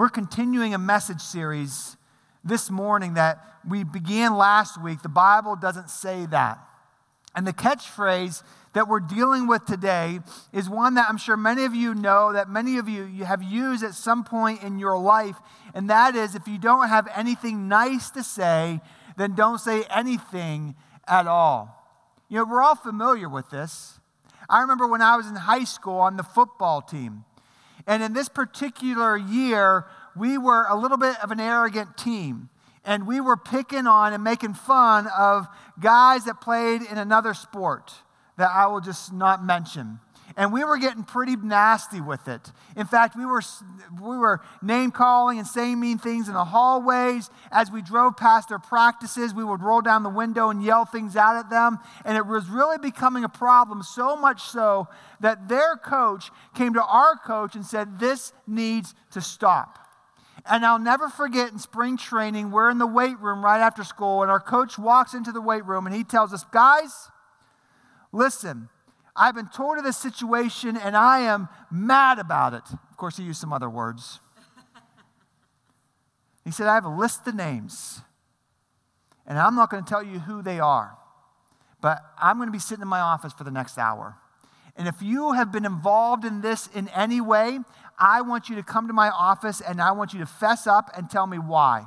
We're continuing a message series this morning that we began last week. The Bible doesn't say that. And the catchphrase that we're dealing with today is one that I'm sure many of you know, that many of you, you have used at some point in your life, and that is if you don't have anything nice to say, then don't say anything at all. You know, we're all familiar with this. I remember when I was in high school on the football team. And in this particular year, we were a little bit of an arrogant team. And we were picking on and making fun of guys that played in another sport that I will just not mention. And we were getting pretty nasty with it. In fact, we were, we were name calling and saying mean things in the hallways. As we drove past their practices, we would roll down the window and yell things out at them. And it was really becoming a problem, so much so that their coach came to our coach and said, This needs to stop. And I'll never forget in spring training, we're in the weight room right after school, and our coach walks into the weight room and he tells us, Guys, Listen, I've been told of this situation and I am mad about it. Of course, he used some other words. He said, I have a list of names, and I'm not going to tell you who they are, but I'm going to be sitting in my office for the next hour. And if you have been involved in this in any way, I want you to come to my office and I want you to fess up and tell me why.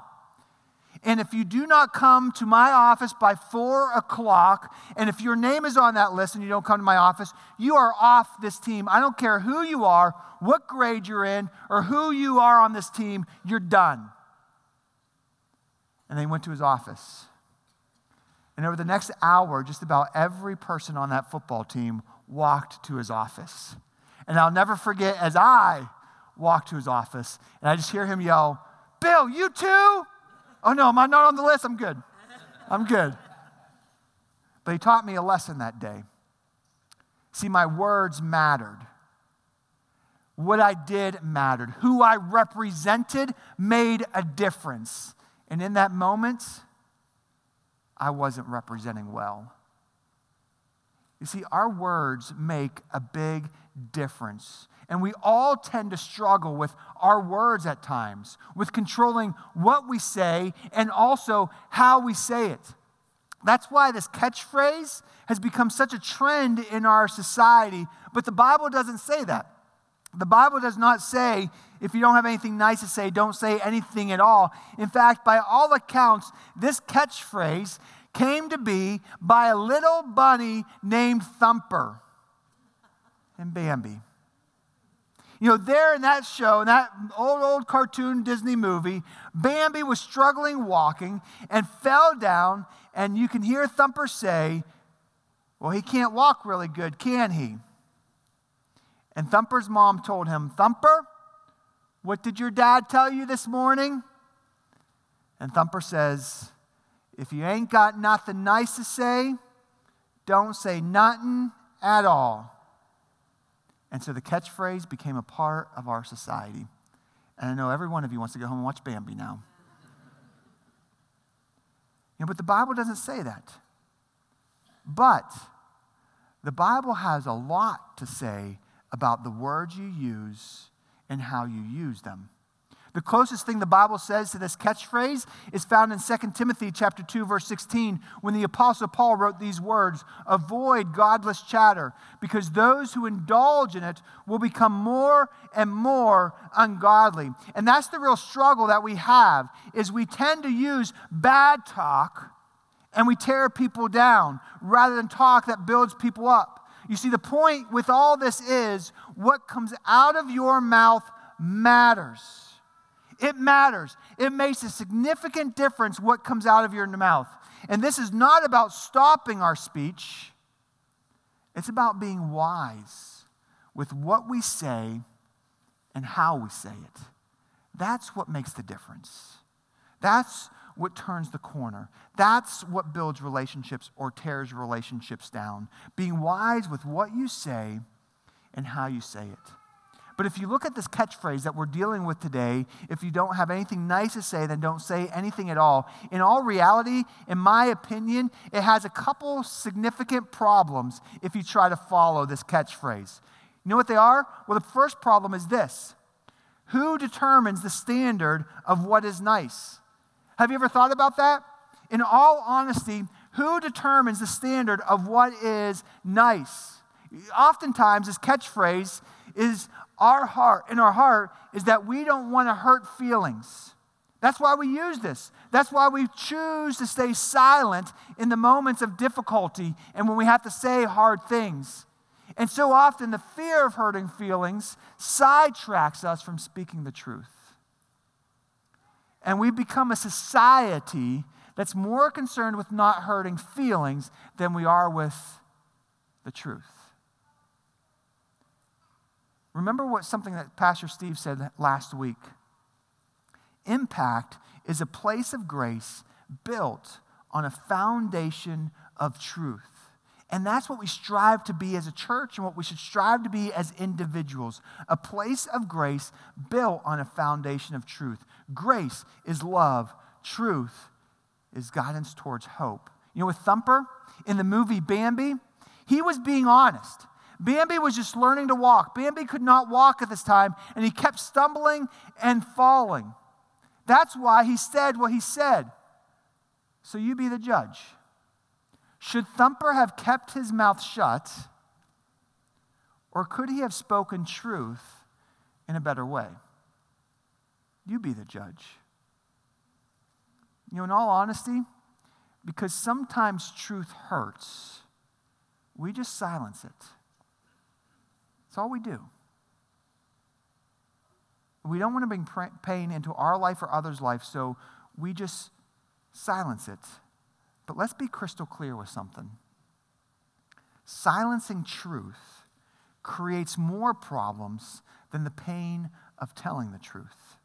And if you do not come to my office by four o'clock, and if your name is on that list and you don't come to my office, you are off this team. I don't care who you are, what grade you're in, or who you are on this team, you're done. And they went to his office. And over the next hour, just about every person on that football team walked to his office. And I'll never forget as I walked to his office, and I just hear him yell, Bill, you too? Oh, no, am I not on the list? I'm good. I'm good. But he taught me a lesson that day. See, my words mattered. What I did mattered. Who I represented made a difference. And in that moment, I wasn't representing well. You see, our words make a big difference. And we all tend to struggle with our words at times, with controlling what we say and also how we say it. That's why this catchphrase has become such a trend in our society, but the Bible doesn't say that. The Bible does not say, if you don't have anything nice to say, don't say anything at all. In fact, by all accounts, this catchphrase came to be by a little bunny named Thumper and Bambi. You know, there in that show, in that old, old cartoon Disney movie, Bambi was struggling walking and fell down, and you can hear Thumper say, Well, he can't walk really good, can he? And Thumper's mom told him, Thumper, what did your dad tell you this morning? And Thumper says, If you ain't got nothing nice to say, don't say nothing at all. And so the catchphrase became a part of our society. And I know every one of you wants to go home and watch Bambi now. You know, but the Bible doesn't say that. But the Bible has a lot to say about the words you use and how you use them. The closest thing the Bible says to this catchphrase is found in 2 Timothy chapter 2 verse 16 when the apostle Paul wrote these words, "Avoid godless chatter, because those who indulge in it will become more and more ungodly." And that's the real struggle that we have is we tend to use bad talk and we tear people down rather than talk that builds people up. You see the point with all this is what comes out of your mouth matters. It matters. It makes a significant difference what comes out of your mouth. And this is not about stopping our speech, it's about being wise with what we say and how we say it. That's what makes the difference. That's what turns the corner. That's what builds relationships or tears relationships down. Being wise with what you say and how you say it. But if you look at this catchphrase that we're dealing with today, if you don't have anything nice to say, then don't say anything at all. In all reality, in my opinion, it has a couple significant problems if you try to follow this catchphrase. You know what they are? Well, the first problem is this who determines the standard of what is nice? Have you ever thought about that? In all honesty, who determines the standard of what is nice? Oftentimes, this catchphrase is our heart, in our heart, is that we don't want to hurt feelings. That's why we use this. That's why we choose to stay silent in the moments of difficulty and when we have to say hard things. And so often, the fear of hurting feelings sidetracks us from speaking the truth. And we become a society that's more concerned with not hurting feelings than we are with the truth. Remember what something that Pastor Steve said last week. Impact is a place of grace built on a foundation of truth. And that's what we strive to be as a church and what we should strive to be as individuals a place of grace built on a foundation of truth. Grace is love, truth is guidance towards hope. You know, with Thumper in the movie Bambi, he was being honest. Bambi was just learning to walk. Bambi could not walk at this time, and he kept stumbling and falling. That's why he said what he said. So you be the judge. Should Thumper have kept his mouth shut, or could he have spoken truth in a better way? You be the judge. You know, in all honesty, because sometimes truth hurts, we just silence it. That's all we do. We don't want to bring pain into our life or others' life, so we just silence it. But let's be crystal clear with something. Silencing truth creates more problems than the pain of telling the truth.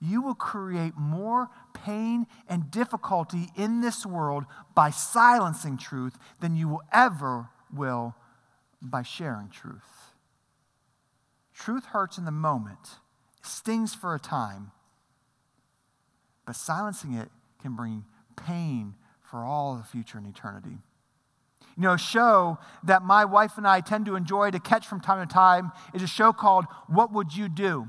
You will create more pain and difficulty in this world by silencing truth than you will ever will by sharing truth. Truth hurts in the moment, stings for a time, but silencing it can bring pain for all the future and eternity. You know, a show that my wife and I tend to enjoy to catch from time to time is a show called What Would You Do?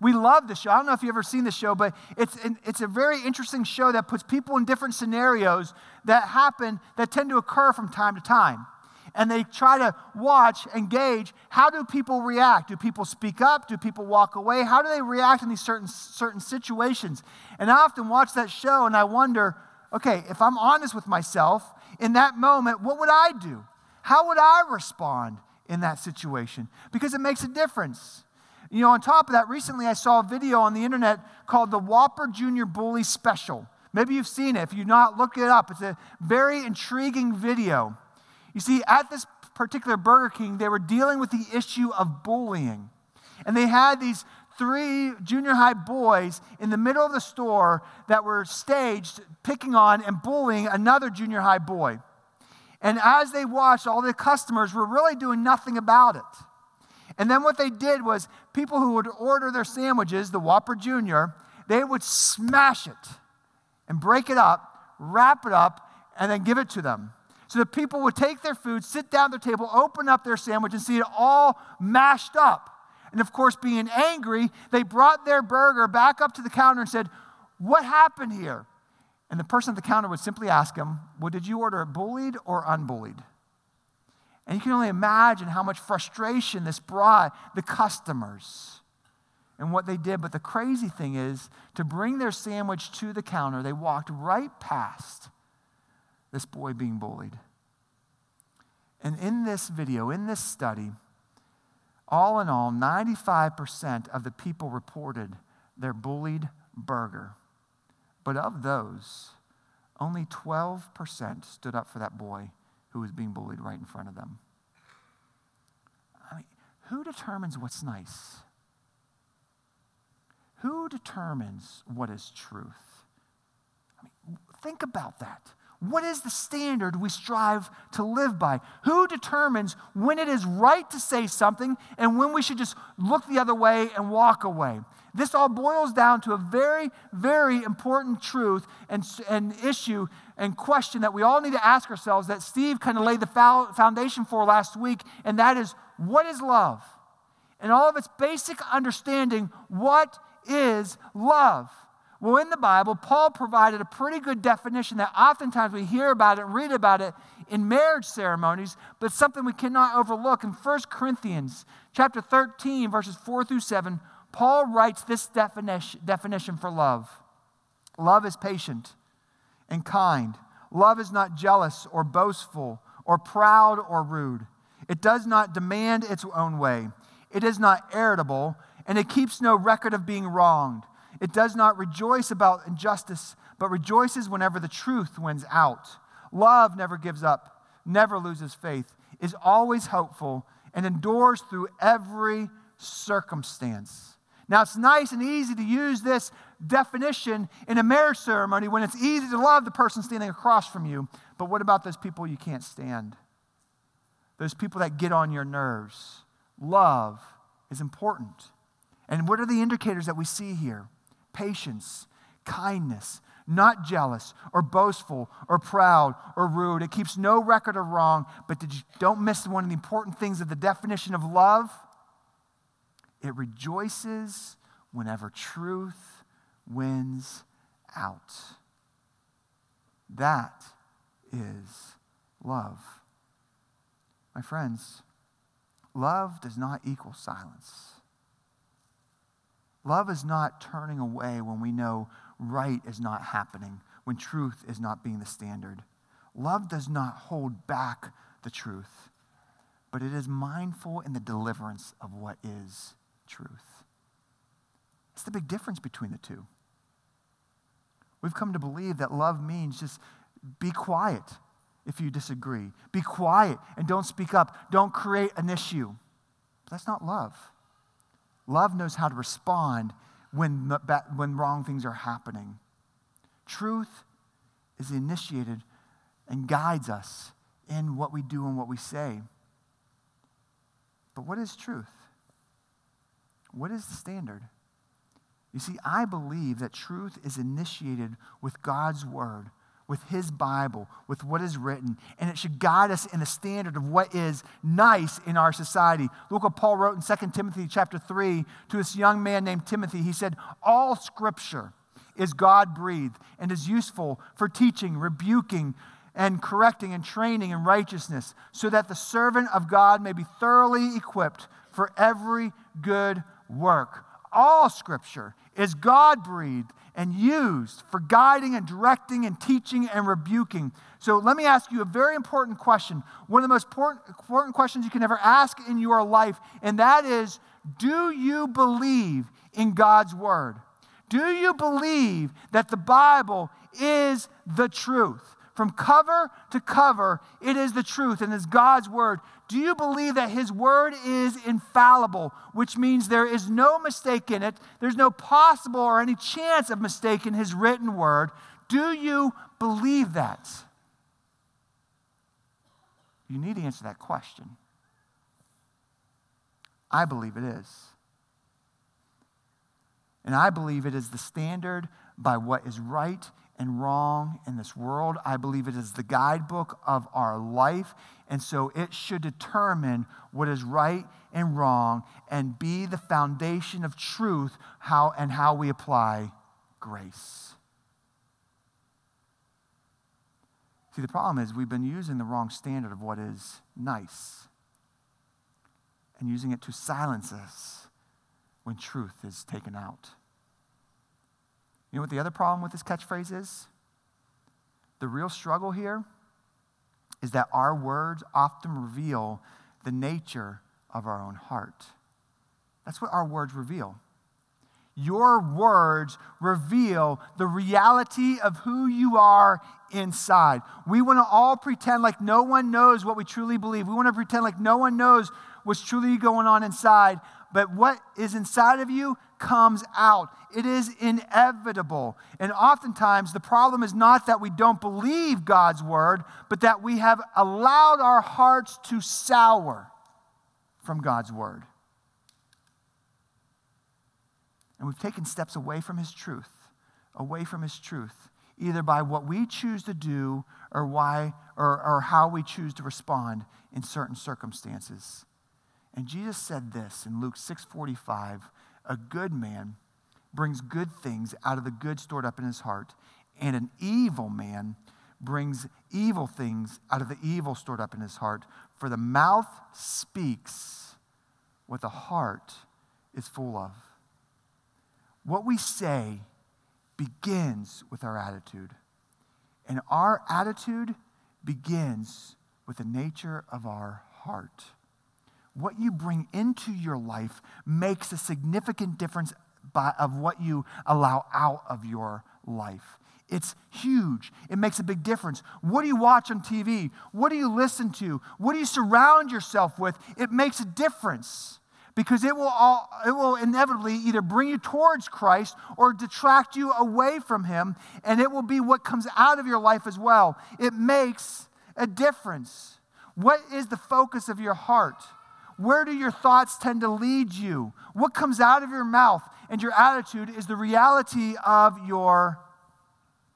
We love the show. I don't know if you've ever seen the show, but it's, it's a very interesting show that puts people in different scenarios that happen, that tend to occur from time to time. And they try to watch and gauge how do people react? Do people speak up? Do people walk away? How do they react in these certain, certain situations? And I often watch that show and I wonder, okay, if I'm honest with myself, in that moment, what would I do? How would I respond in that situation? Because it makes a difference. You know, on top of that, recently I saw a video on the internet called the Whopper Junior Bully Special. Maybe you've seen it. If you've not, look it up. It's a very intriguing video. You see, at this particular Burger King, they were dealing with the issue of bullying. And they had these three junior high boys in the middle of the store that were staged picking on and bullying another junior high boy. And as they watched, all the customers were really doing nothing about it. And then what they did was people who would order their sandwiches, the Whopper Jr., they would smash it and break it up, wrap it up, and then give it to them. So the people would take their food, sit down at their table, open up their sandwich, and see it all mashed up. And of course, being angry, they brought their burger back up to the counter and said, What happened here? And the person at the counter would simply ask them, Well, did you order bullied or unbullied? And you can only imagine how much frustration this brought the customers and what they did. But the crazy thing is, to bring their sandwich to the counter, they walked right past this boy being bullied. And in this video, in this study, all in all, 95% of the people reported their bullied burger. But of those, only 12% stood up for that boy who was being bullied right in front of them. I mean, who determines what's nice? Who determines what is truth? I mean, think about that. What is the standard we strive to live by? Who determines when it is right to say something and when we should just look the other way and walk away? This all boils down to a very, very important truth and, and issue and question that we all need to ask ourselves that Steve kind of laid the foundation for last week, and that is what is love? in all of its basic understanding, what is love? Well, in the Bible, Paul provided a pretty good definition that oftentimes we hear about it and read about it in marriage ceremonies, but something we cannot overlook. In 1 Corinthians chapter 13, verses 4 through 7, Paul writes this definition, definition for love. Love is patient and kind. Love is not jealous or boastful or proud or rude. It does not demand its own way. It is not irritable, and it keeps no record of being wronged. It does not rejoice about injustice, but rejoices whenever the truth wins out. Love never gives up, never loses faith, is always hopeful, and endures through every circumstance. Now, it's nice and easy to use this definition in a marriage ceremony when it's easy to love the person standing across from you. But what about those people you can't stand? Those people that get on your nerves. Love is important. And what are the indicators that we see here? Patience, kindness, not jealous or boastful or proud or rude. It keeps no record of wrong, but don't miss one of the important things of the definition of love. It rejoices whenever truth wins out. That is love. My friends, love does not equal silence. Love is not turning away when we know right is not happening, when truth is not being the standard. Love does not hold back the truth, but it is mindful in the deliverance of what is truth. It's the big difference between the two. We've come to believe that love means just be quiet if you disagree. Be quiet and don't speak up. Don't create an issue. But that's not love. Love knows how to respond when, when wrong things are happening. Truth is initiated and guides us in what we do and what we say. But what is truth? What is the standard? You see, I believe that truth is initiated with God's word, with his Bible, with what is written, and it should guide us in the standard of what is nice in our society. Look what Paul wrote in 2 Timothy chapter 3 to this young man named Timothy. He said, All scripture is God breathed and is useful for teaching, rebuking, and correcting and training in righteousness, so that the servant of God may be thoroughly equipped for every good work. All scripture is God breathed and used for guiding and directing and teaching and rebuking. So let me ask you a very important question. One of the most important, questions you can ever ask in your life, and that is Do you believe in God's word? Do you believe that the Bible is the truth? From cover to cover, it is the truth and is God's word. Do you believe that His word is infallible, which means there is no mistake in it? There's no possible or any chance of mistake in His written word. Do you believe that? You need to answer that question. I believe it is. And I believe it is the standard by what is right and wrong in this world. I believe it is the guidebook of our life. And so it should determine what is right and wrong and be the foundation of truth how, and how we apply grace. See, the problem is we've been using the wrong standard of what is nice and using it to silence us when truth is taken out. You know what the other problem with this catchphrase is? The real struggle here is that our words often reveal the nature of our own heart. That's what our words reveal. Your words reveal the reality of who you are inside. We want to all pretend like no one knows what we truly believe. We want to pretend like no one knows what's truly going on inside. But what is inside of you comes out. It is inevitable. And oftentimes, the problem is not that we don't believe God's word, but that we have allowed our hearts to sour from God's word. And we've taken steps away from His truth, away from His truth, either by what we choose to do or why or, or how we choose to respond in certain circumstances. And Jesus said this in Luke 6:45, a good man brings good things out of the good stored up in his heart, and an evil man brings evil things out of the evil stored up in his heart. For the mouth speaks what the heart is full of. What we say begins with our attitude. And our attitude begins with the nature of our heart. What you bring into your life makes a significant difference by, of what you allow out of your life. It's huge. It makes a big difference. What do you watch on TV? What do you listen to? What do you surround yourself with? It makes a difference because it will, all, it will inevitably either bring you towards Christ or detract you away from Him, and it will be what comes out of your life as well. It makes a difference. What is the focus of your heart? Where do your thoughts tend to lead you? What comes out of your mouth and your attitude is the reality of your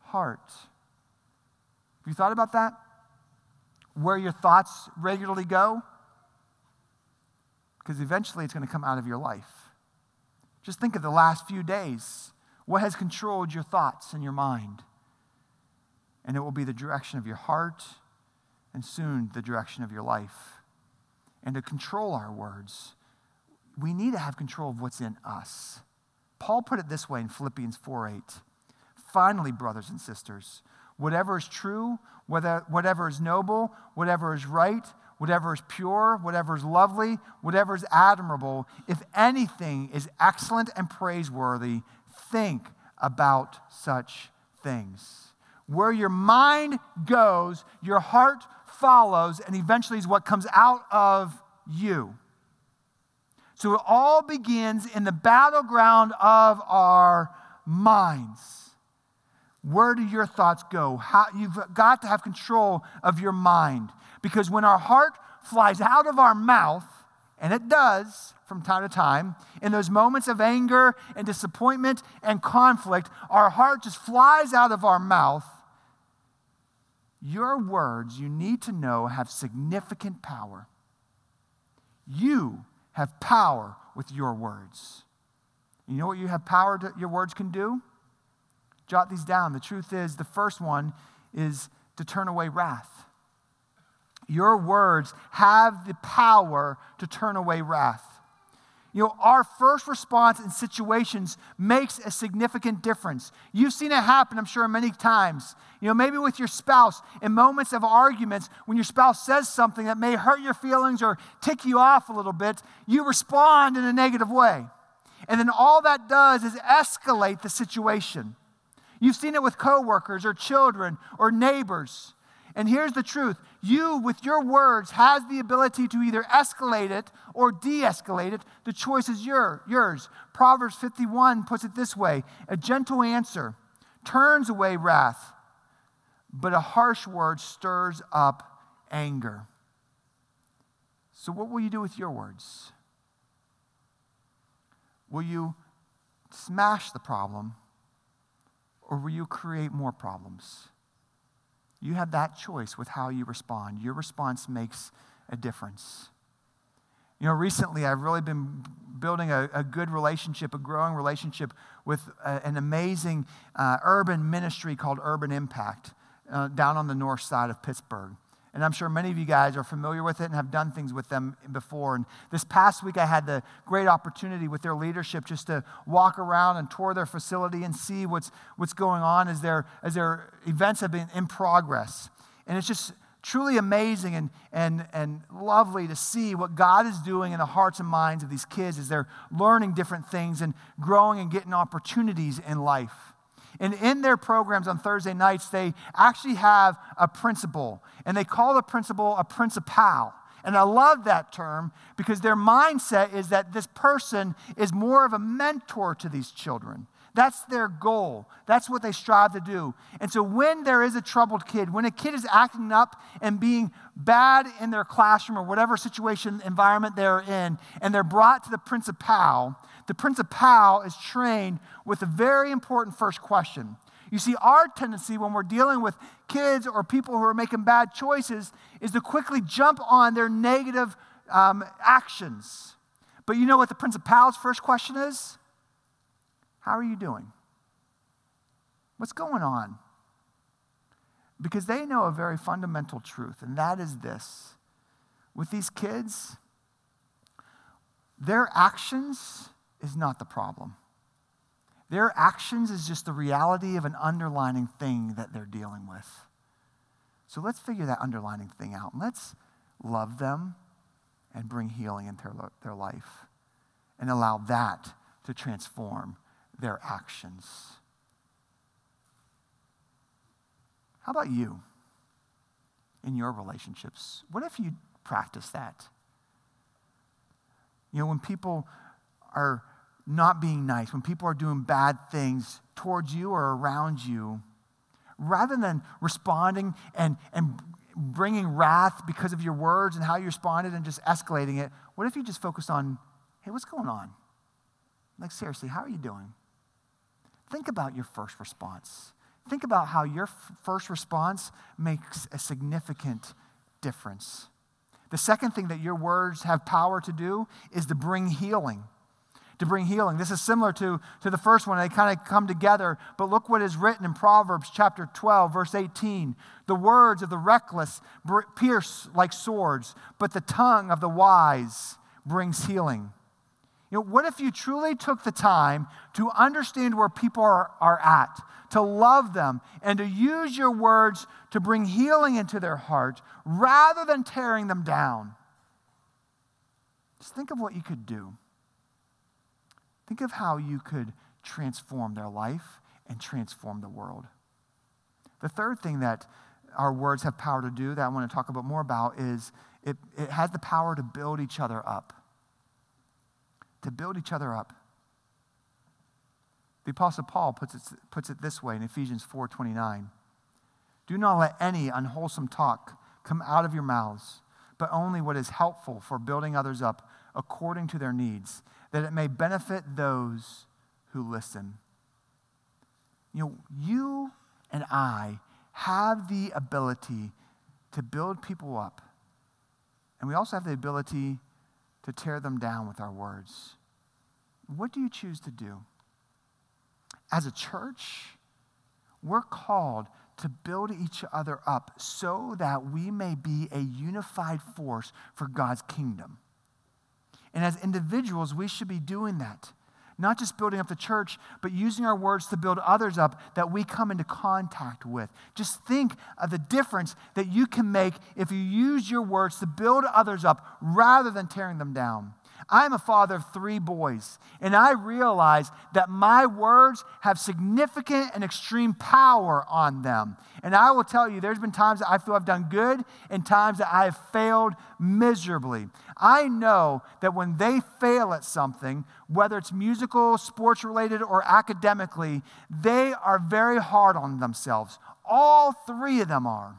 heart. Have you thought about that? Where your thoughts regularly go? because eventually it's going to come out of your life. Just think of the last few days. What has controlled your thoughts and your mind? And it will be the direction of your heart and soon the direction of your life. And to control our words, we need to have control of what's in us. Paul put it this way in Philippians 4 8. Finally, brothers and sisters, whatever is true, whether, whatever is noble, whatever is right, whatever is pure, whatever is lovely, whatever is admirable, if anything is excellent and praiseworthy, think about such things. Where your mind goes, your heart follows, and eventually is what comes out of you. So it all begins in the battleground of our minds. Where do your thoughts go? How, you've got to have control of your mind. Because when our heart flies out of our mouth, and it does from time to time, in those moments of anger and disappointment and conflict, our heart just flies out of our mouth. Your words, you need to know, have significant power. You have power with your words. You know what you have power to, your words can do? Jot these down. The truth is, the first one is to turn away wrath. Your words have the power to turn away wrath. You know, our first response in situations makes a significant difference. You've seen it happen, I'm sure, many times. You know, maybe with your spouse, in moments of arguments, when your spouse says something that may hurt your feelings or tick you off a little bit, you respond in a negative way. And then all that does is escalate the situation. You've seen it with coworkers or children or neighbors. And here's the truth you, with your words, has the ability to either escalate it or de escalate it. The choice is your, yours. Proverbs 51 puts it this way A gentle answer turns away wrath, but a harsh word stirs up anger. So, what will you do with your words? Will you smash the problem or will you create more problems? You have that choice with how you respond. Your response makes a difference. You know, recently I've really been building a, a good relationship, a growing relationship with a, an amazing uh, urban ministry called Urban Impact uh, down on the north side of Pittsburgh. And I'm sure many of you guys are familiar with it and have done things with them before. And this past week, I had the great opportunity with their leadership just to walk around and tour their facility and see what's, what's going on as their, as their events have been in progress. And it's just truly amazing and, and, and lovely to see what God is doing in the hearts and minds of these kids as they're learning different things and growing and getting opportunities in life. And in their programs on Thursday nights, they actually have a principal, and they call the principal a principal. And I love that term because their mindset is that this person is more of a mentor to these children. That's their goal. That's what they strive to do. And so when there is a troubled kid, when a kid is acting up and being bad in their classroom or whatever situation, environment they're in, and they're brought to the principal, the principal is trained with a very important first question. You see, our tendency when we're dealing with kids or people who are making bad choices is to quickly jump on their negative um, actions. But you know what the principal's first question is? How are you doing? What's going on? Because they know a very fundamental truth, and that is this with these kids, their actions is not the problem. Their actions is just the reality of an underlining thing that they're dealing with. So let's figure that underlining thing out. And let's love them and bring healing into their, life and allow that to transform their actions. How about you in your relationships? What if you practice that? You know, when people are not being nice, when people are doing bad things towards you or around you, rather than responding and, and bringing wrath because of your words and how you responded and just escalating it, what if you just focused on, hey, what's going on? Like, seriously, how are you doing? Think about your first response. Think about how your f- first response makes a significant difference. The second thing that your words have power to do is to bring healing to bring healing. This is similar to, to the first one. They kind of come together. But look what is written in Proverbs chapter 12, verse 18. The words of the reckless pierce like swords, but the tongue of the wise brings healing. You know, what if you truly took the time to understand where people are, are at, to love them, and to use your words to bring healing into their heart rather than tearing them down? Just think of what you could do. Think of how you could transform their life and transform the world. The third thing that our words have power to do that I want to talk a bit more about is it, it has the power to build each other up. To build each other up. The Apostle Paul puts it, puts it this way in Ephesians 4:29. Do not let any unwholesome talk come out of your mouths, but only what is helpful for building others up according to their needs, that it may benefit those who listen. You know, you and I have the ability to build people up, and we also have the ability to tear them down with our words. What do you choose to do? As a church, we're called to build each other up so that we may be a unified force for God's kingdom. And as individuals, we should be doing that. Not just building up the church, but using our words to build others up that we come into contact with. Just think of the difference that you can make if you use your words to build others up rather than tearing them down. I'm a father of three boys, and I realize that my words have significant and extreme power on them. And I will tell you, there's been times that I feel I've done good and times that I have failed miserably. I know that when they fail at something, whether it's musical, sports related, or academically, they are very hard on themselves. All three of them are.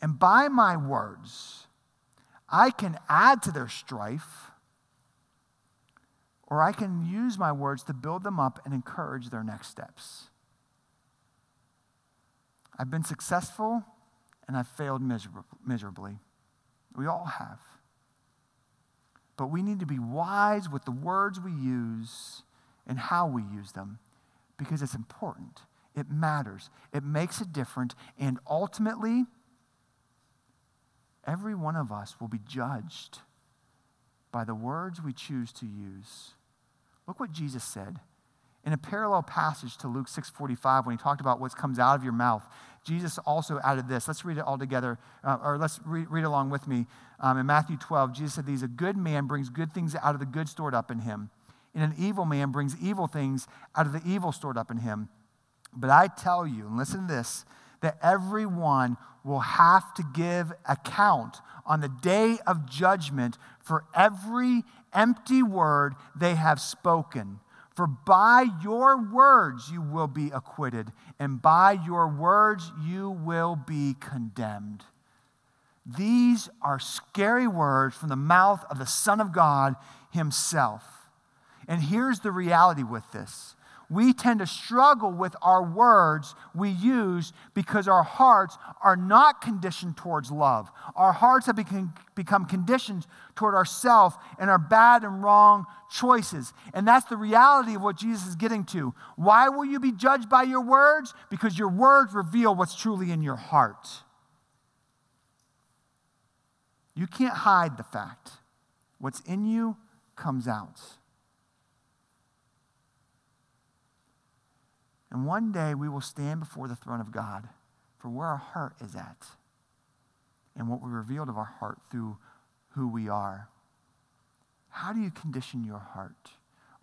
And by my words, I can add to their strife, or I can use my words to build them up and encourage their next steps. I've been successful and I've failed miserably. We all have. But we need to be wise with the words we use and how we use them because it's important. It matters. It makes a difference. And ultimately, every one of us will be judged by the words we choose to use. Look what Jesus said. In a parallel passage to Luke 6:45 when he talked about what comes out of your mouth, Jesus also added this. Let's read it all together, uh, or let's re- read along with me. Um, in Matthew 12, Jesus said these, a good man brings good things out of the good stored up in him, and an evil man brings evil things out of the evil stored up in him. But I tell you, and listen to this, that everyone will have to give account on the day of judgment for every empty word they have spoken. For by your words you will be acquitted, and by your words you will be condemned. These are scary words from the mouth of the Son of God Himself. And here's the reality with this we tend to struggle with our words we use because our hearts are not conditioned towards love. Our hearts have become, conditioned toward ourself and our bad and wrong choices. And that's the reality of what Jesus is getting to. Why will you be judged by your words? Because your words reveal what's truly in your heart. You can't hide the fact. What's in you comes out. And one day we will stand before the throne of God for where our heart is at and what we revealed of our heart through who we are. How do you condition your heart?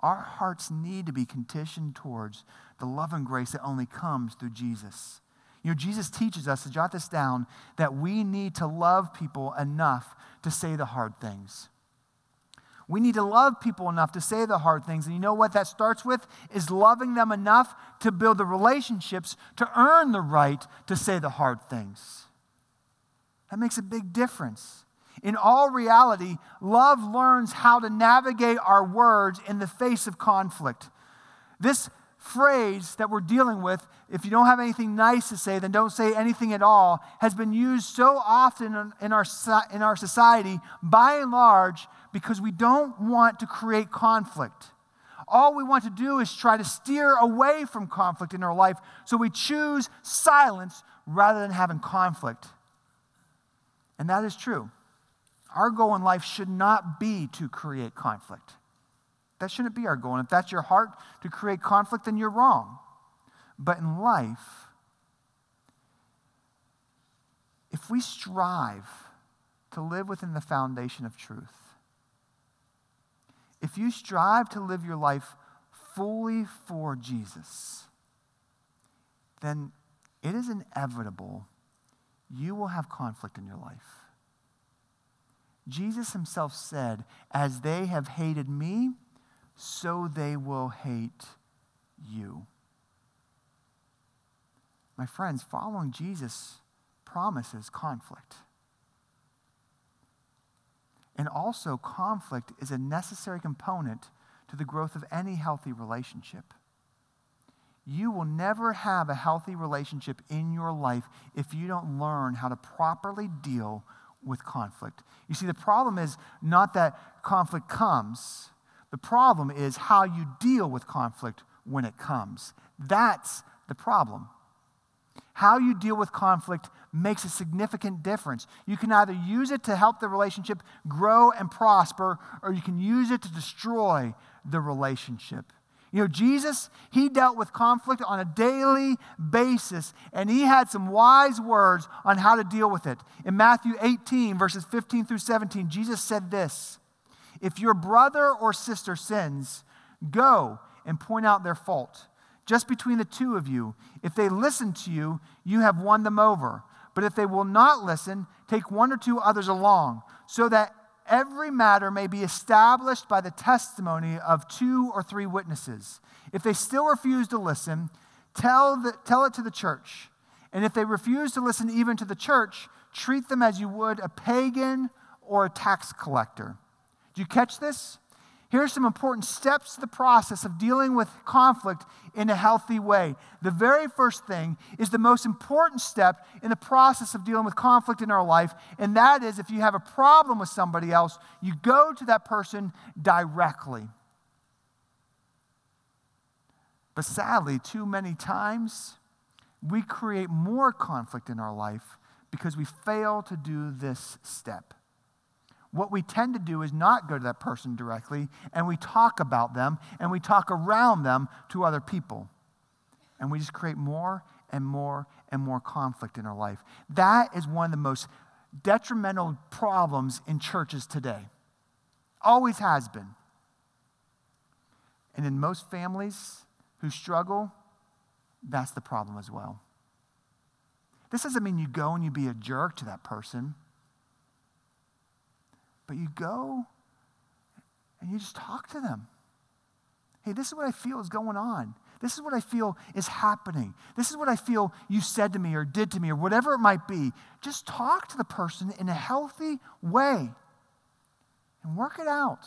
Our hearts need to be conditioned towards the love and grace that only comes through Jesus. You know, Jesus teaches us to jot this down that we need to love people enough to say the hard things. We need to love people enough to say the hard things. And you know what that starts with? Is loving them enough to build the relationships to earn the right to say the hard things. That makes a big difference. In all reality, love learns how to navigate our words in the face of conflict. This phrase that we're dealing with, if you don't have anything nice to say, then don't say anything at all, has been used so often in our, in our society, by and large, because we don't want to create conflict. All we want to do is try to steer away from conflict in our life, so we choose silence rather than having conflict. And that is true. Our goal in life should not be to create conflict. That shouldn't be our goal. And if that's your heart to create conflict, then you're wrong. But in life, if we strive to live within the foundation of truth, if you strive to live your life fully for Jesus, then it is inevitable you will have conflict in your life. Jesus himself said, As they have hated me, so they will hate you. My friends, following Jesus promises conflict. And also, conflict is a necessary component to the growth of any healthy relationship. You will never have a healthy relationship in your life if you don't learn how to properly deal with conflict. You see, the problem is not that conflict comes, the problem is how you deal with conflict when it comes. That's the problem. How you deal with conflict makes a significant difference. You can either use it to help the relationship grow and prosper, or you can use it to destroy the relationship. You know, Jesus, he dealt with conflict on a daily basis, and he had some wise words on how to deal with it. In Matthew 18, verses 15 through 17, Jesus said this If your brother or sister sins, go and point out their fault. Just between the two of you, if they listen to you, you have won them over. But if they will not listen, take one or two others along, so that every matter may be established by the testimony of two or three witnesses. If they still refuse to listen, tell, the, tell it to the church. And if they refuse to listen even to the church, treat them as you would a pagan or a tax collector. Do you catch this? Here are some important steps to the process of dealing with conflict in a healthy way. The very first thing is the most important step in the process of dealing with conflict in our life, and that is if you have a problem with somebody else, you go to that person directly. But sadly, too many times, we create more conflict in our life because we fail to do this step what we tend to do is not go to that person directly and we talk about them and we talk around them to other people. And we just create more and more and more conflict in our life. That is one of the most detrimental problems in churches today. Always has been. And in most families who struggle, that's the problem as well. This doesn't mean you go and you be a jerk to that person. But you go and you just talk to them. Hey, this is what I feel is going on. This is what I feel is happening. This is what I feel you said to me or did to me or whatever it might be. Just talk to the person in a healthy way and work it out.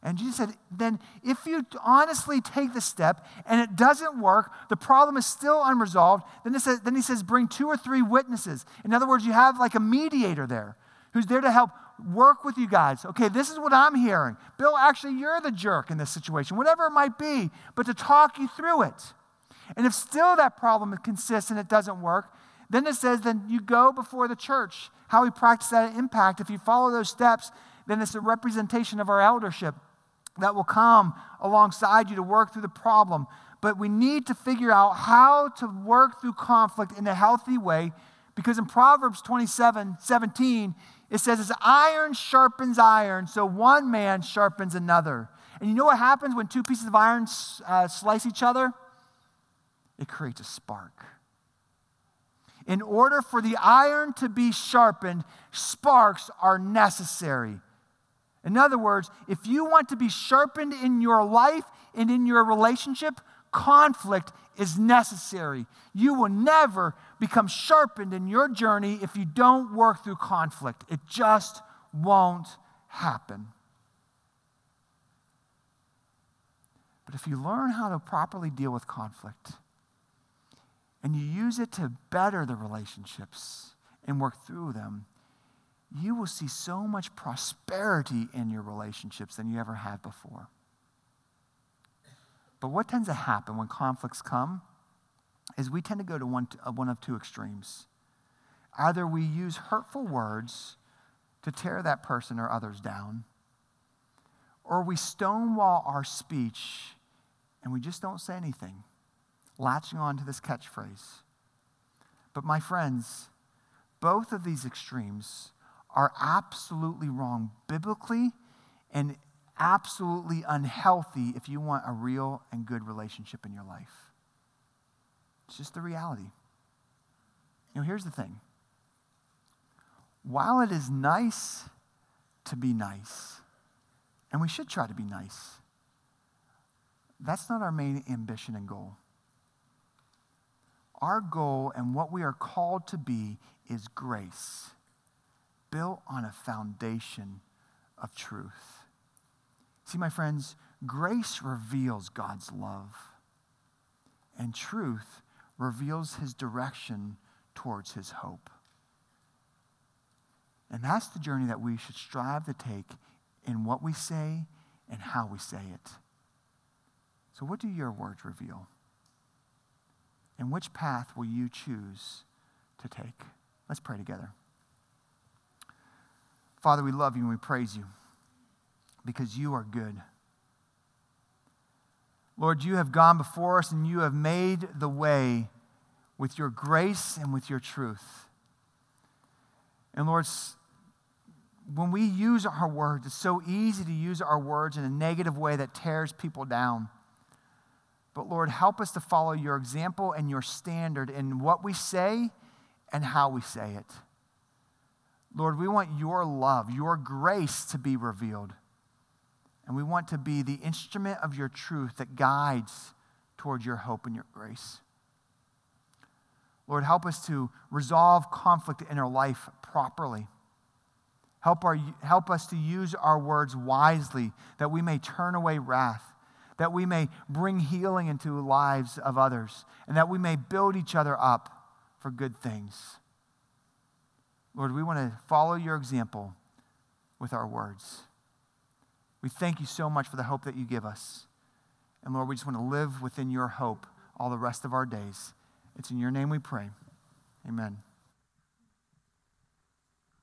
And Jesus said, then if you honestly take the step and it doesn't work, the problem is still unresolved, then, says, then he says, bring two or three witnesses. In other words, you have like a mediator there who's there to help work with you guys. Okay, this is what I'm hearing. Bill, actually, you're the jerk in this situation, whatever it might be, but to talk you through it. And if still that problem consists and it doesn't work, then it says, then you go before the church. How we practice that impact, if you follow those steps, then it's a representation of our eldership that will come alongside you to work through the problem. But we need to figure out how to work through conflict in a healthy way because in Proverbs 27 17, it says, As iron sharpens iron, so one man sharpens another. And you know what happens when two pieces of iron uh, slice each other? It creates a spark. In order for the iron to be sharpened, sparks are necessary. In other words, if you want to be sharpened in your life and in your relationship, conflict is necessary. You will never become sharpened in your journey if you don't work through conflict. It just won't happen. But if you learn how to properly deal with conflict and you use it to better the relationships and work through them, you will see so much prosperity in your relationships than you ever had before. But what tends to happen when conflicts come is we tend to go to one, uh, one of two extremes. Either we use hurtful words to tear that person or others down, or we stonewall our speech and we just don't say anything, latching on to this catchphrase. But my friends, both of these extremes are absolutely wrong biblically and absolutely unhealthy if you want a real and good relationship in your life. It's just the reality. You know, here's the thing while it is nice to be nice, and we should try to be nice, that's not our main ambition and goal. Our goal and what we are called to be is grace built on a foundation of truth. See, my friends, grace reveals God's love, and truth reveals his direction towards his hope. And that's the journey that we should strive to take in what we say and how we say it. So, what do your words reveal? And which path will you choose to take? Let's pray together. Father, we love you and we praise you because you are good. Lord, you have gone before us and you have made the way with your grace and with your truth. And Lord, when we use our words, it's so easy to use our words in a negative way that tears people down. But Lord, help us to follow your example and your standard in what we say and how we say it. Lord, we want your love, your grace to be revealed. And we want to be the instrument of your truth that guides toward your hope and your grace. Lord, help us to resolve conflict in our life properly. Help, our, help us to use our words wisely that we may turn away wrath, that we may bring healing into lives of others, and that we may build each other up for good things. Lord, we want to follow your example with our words. We thank you so much for the hope that you give us. And Lord, we just want to live within your hope all the rest of our days. It's in your name we pray. Amen.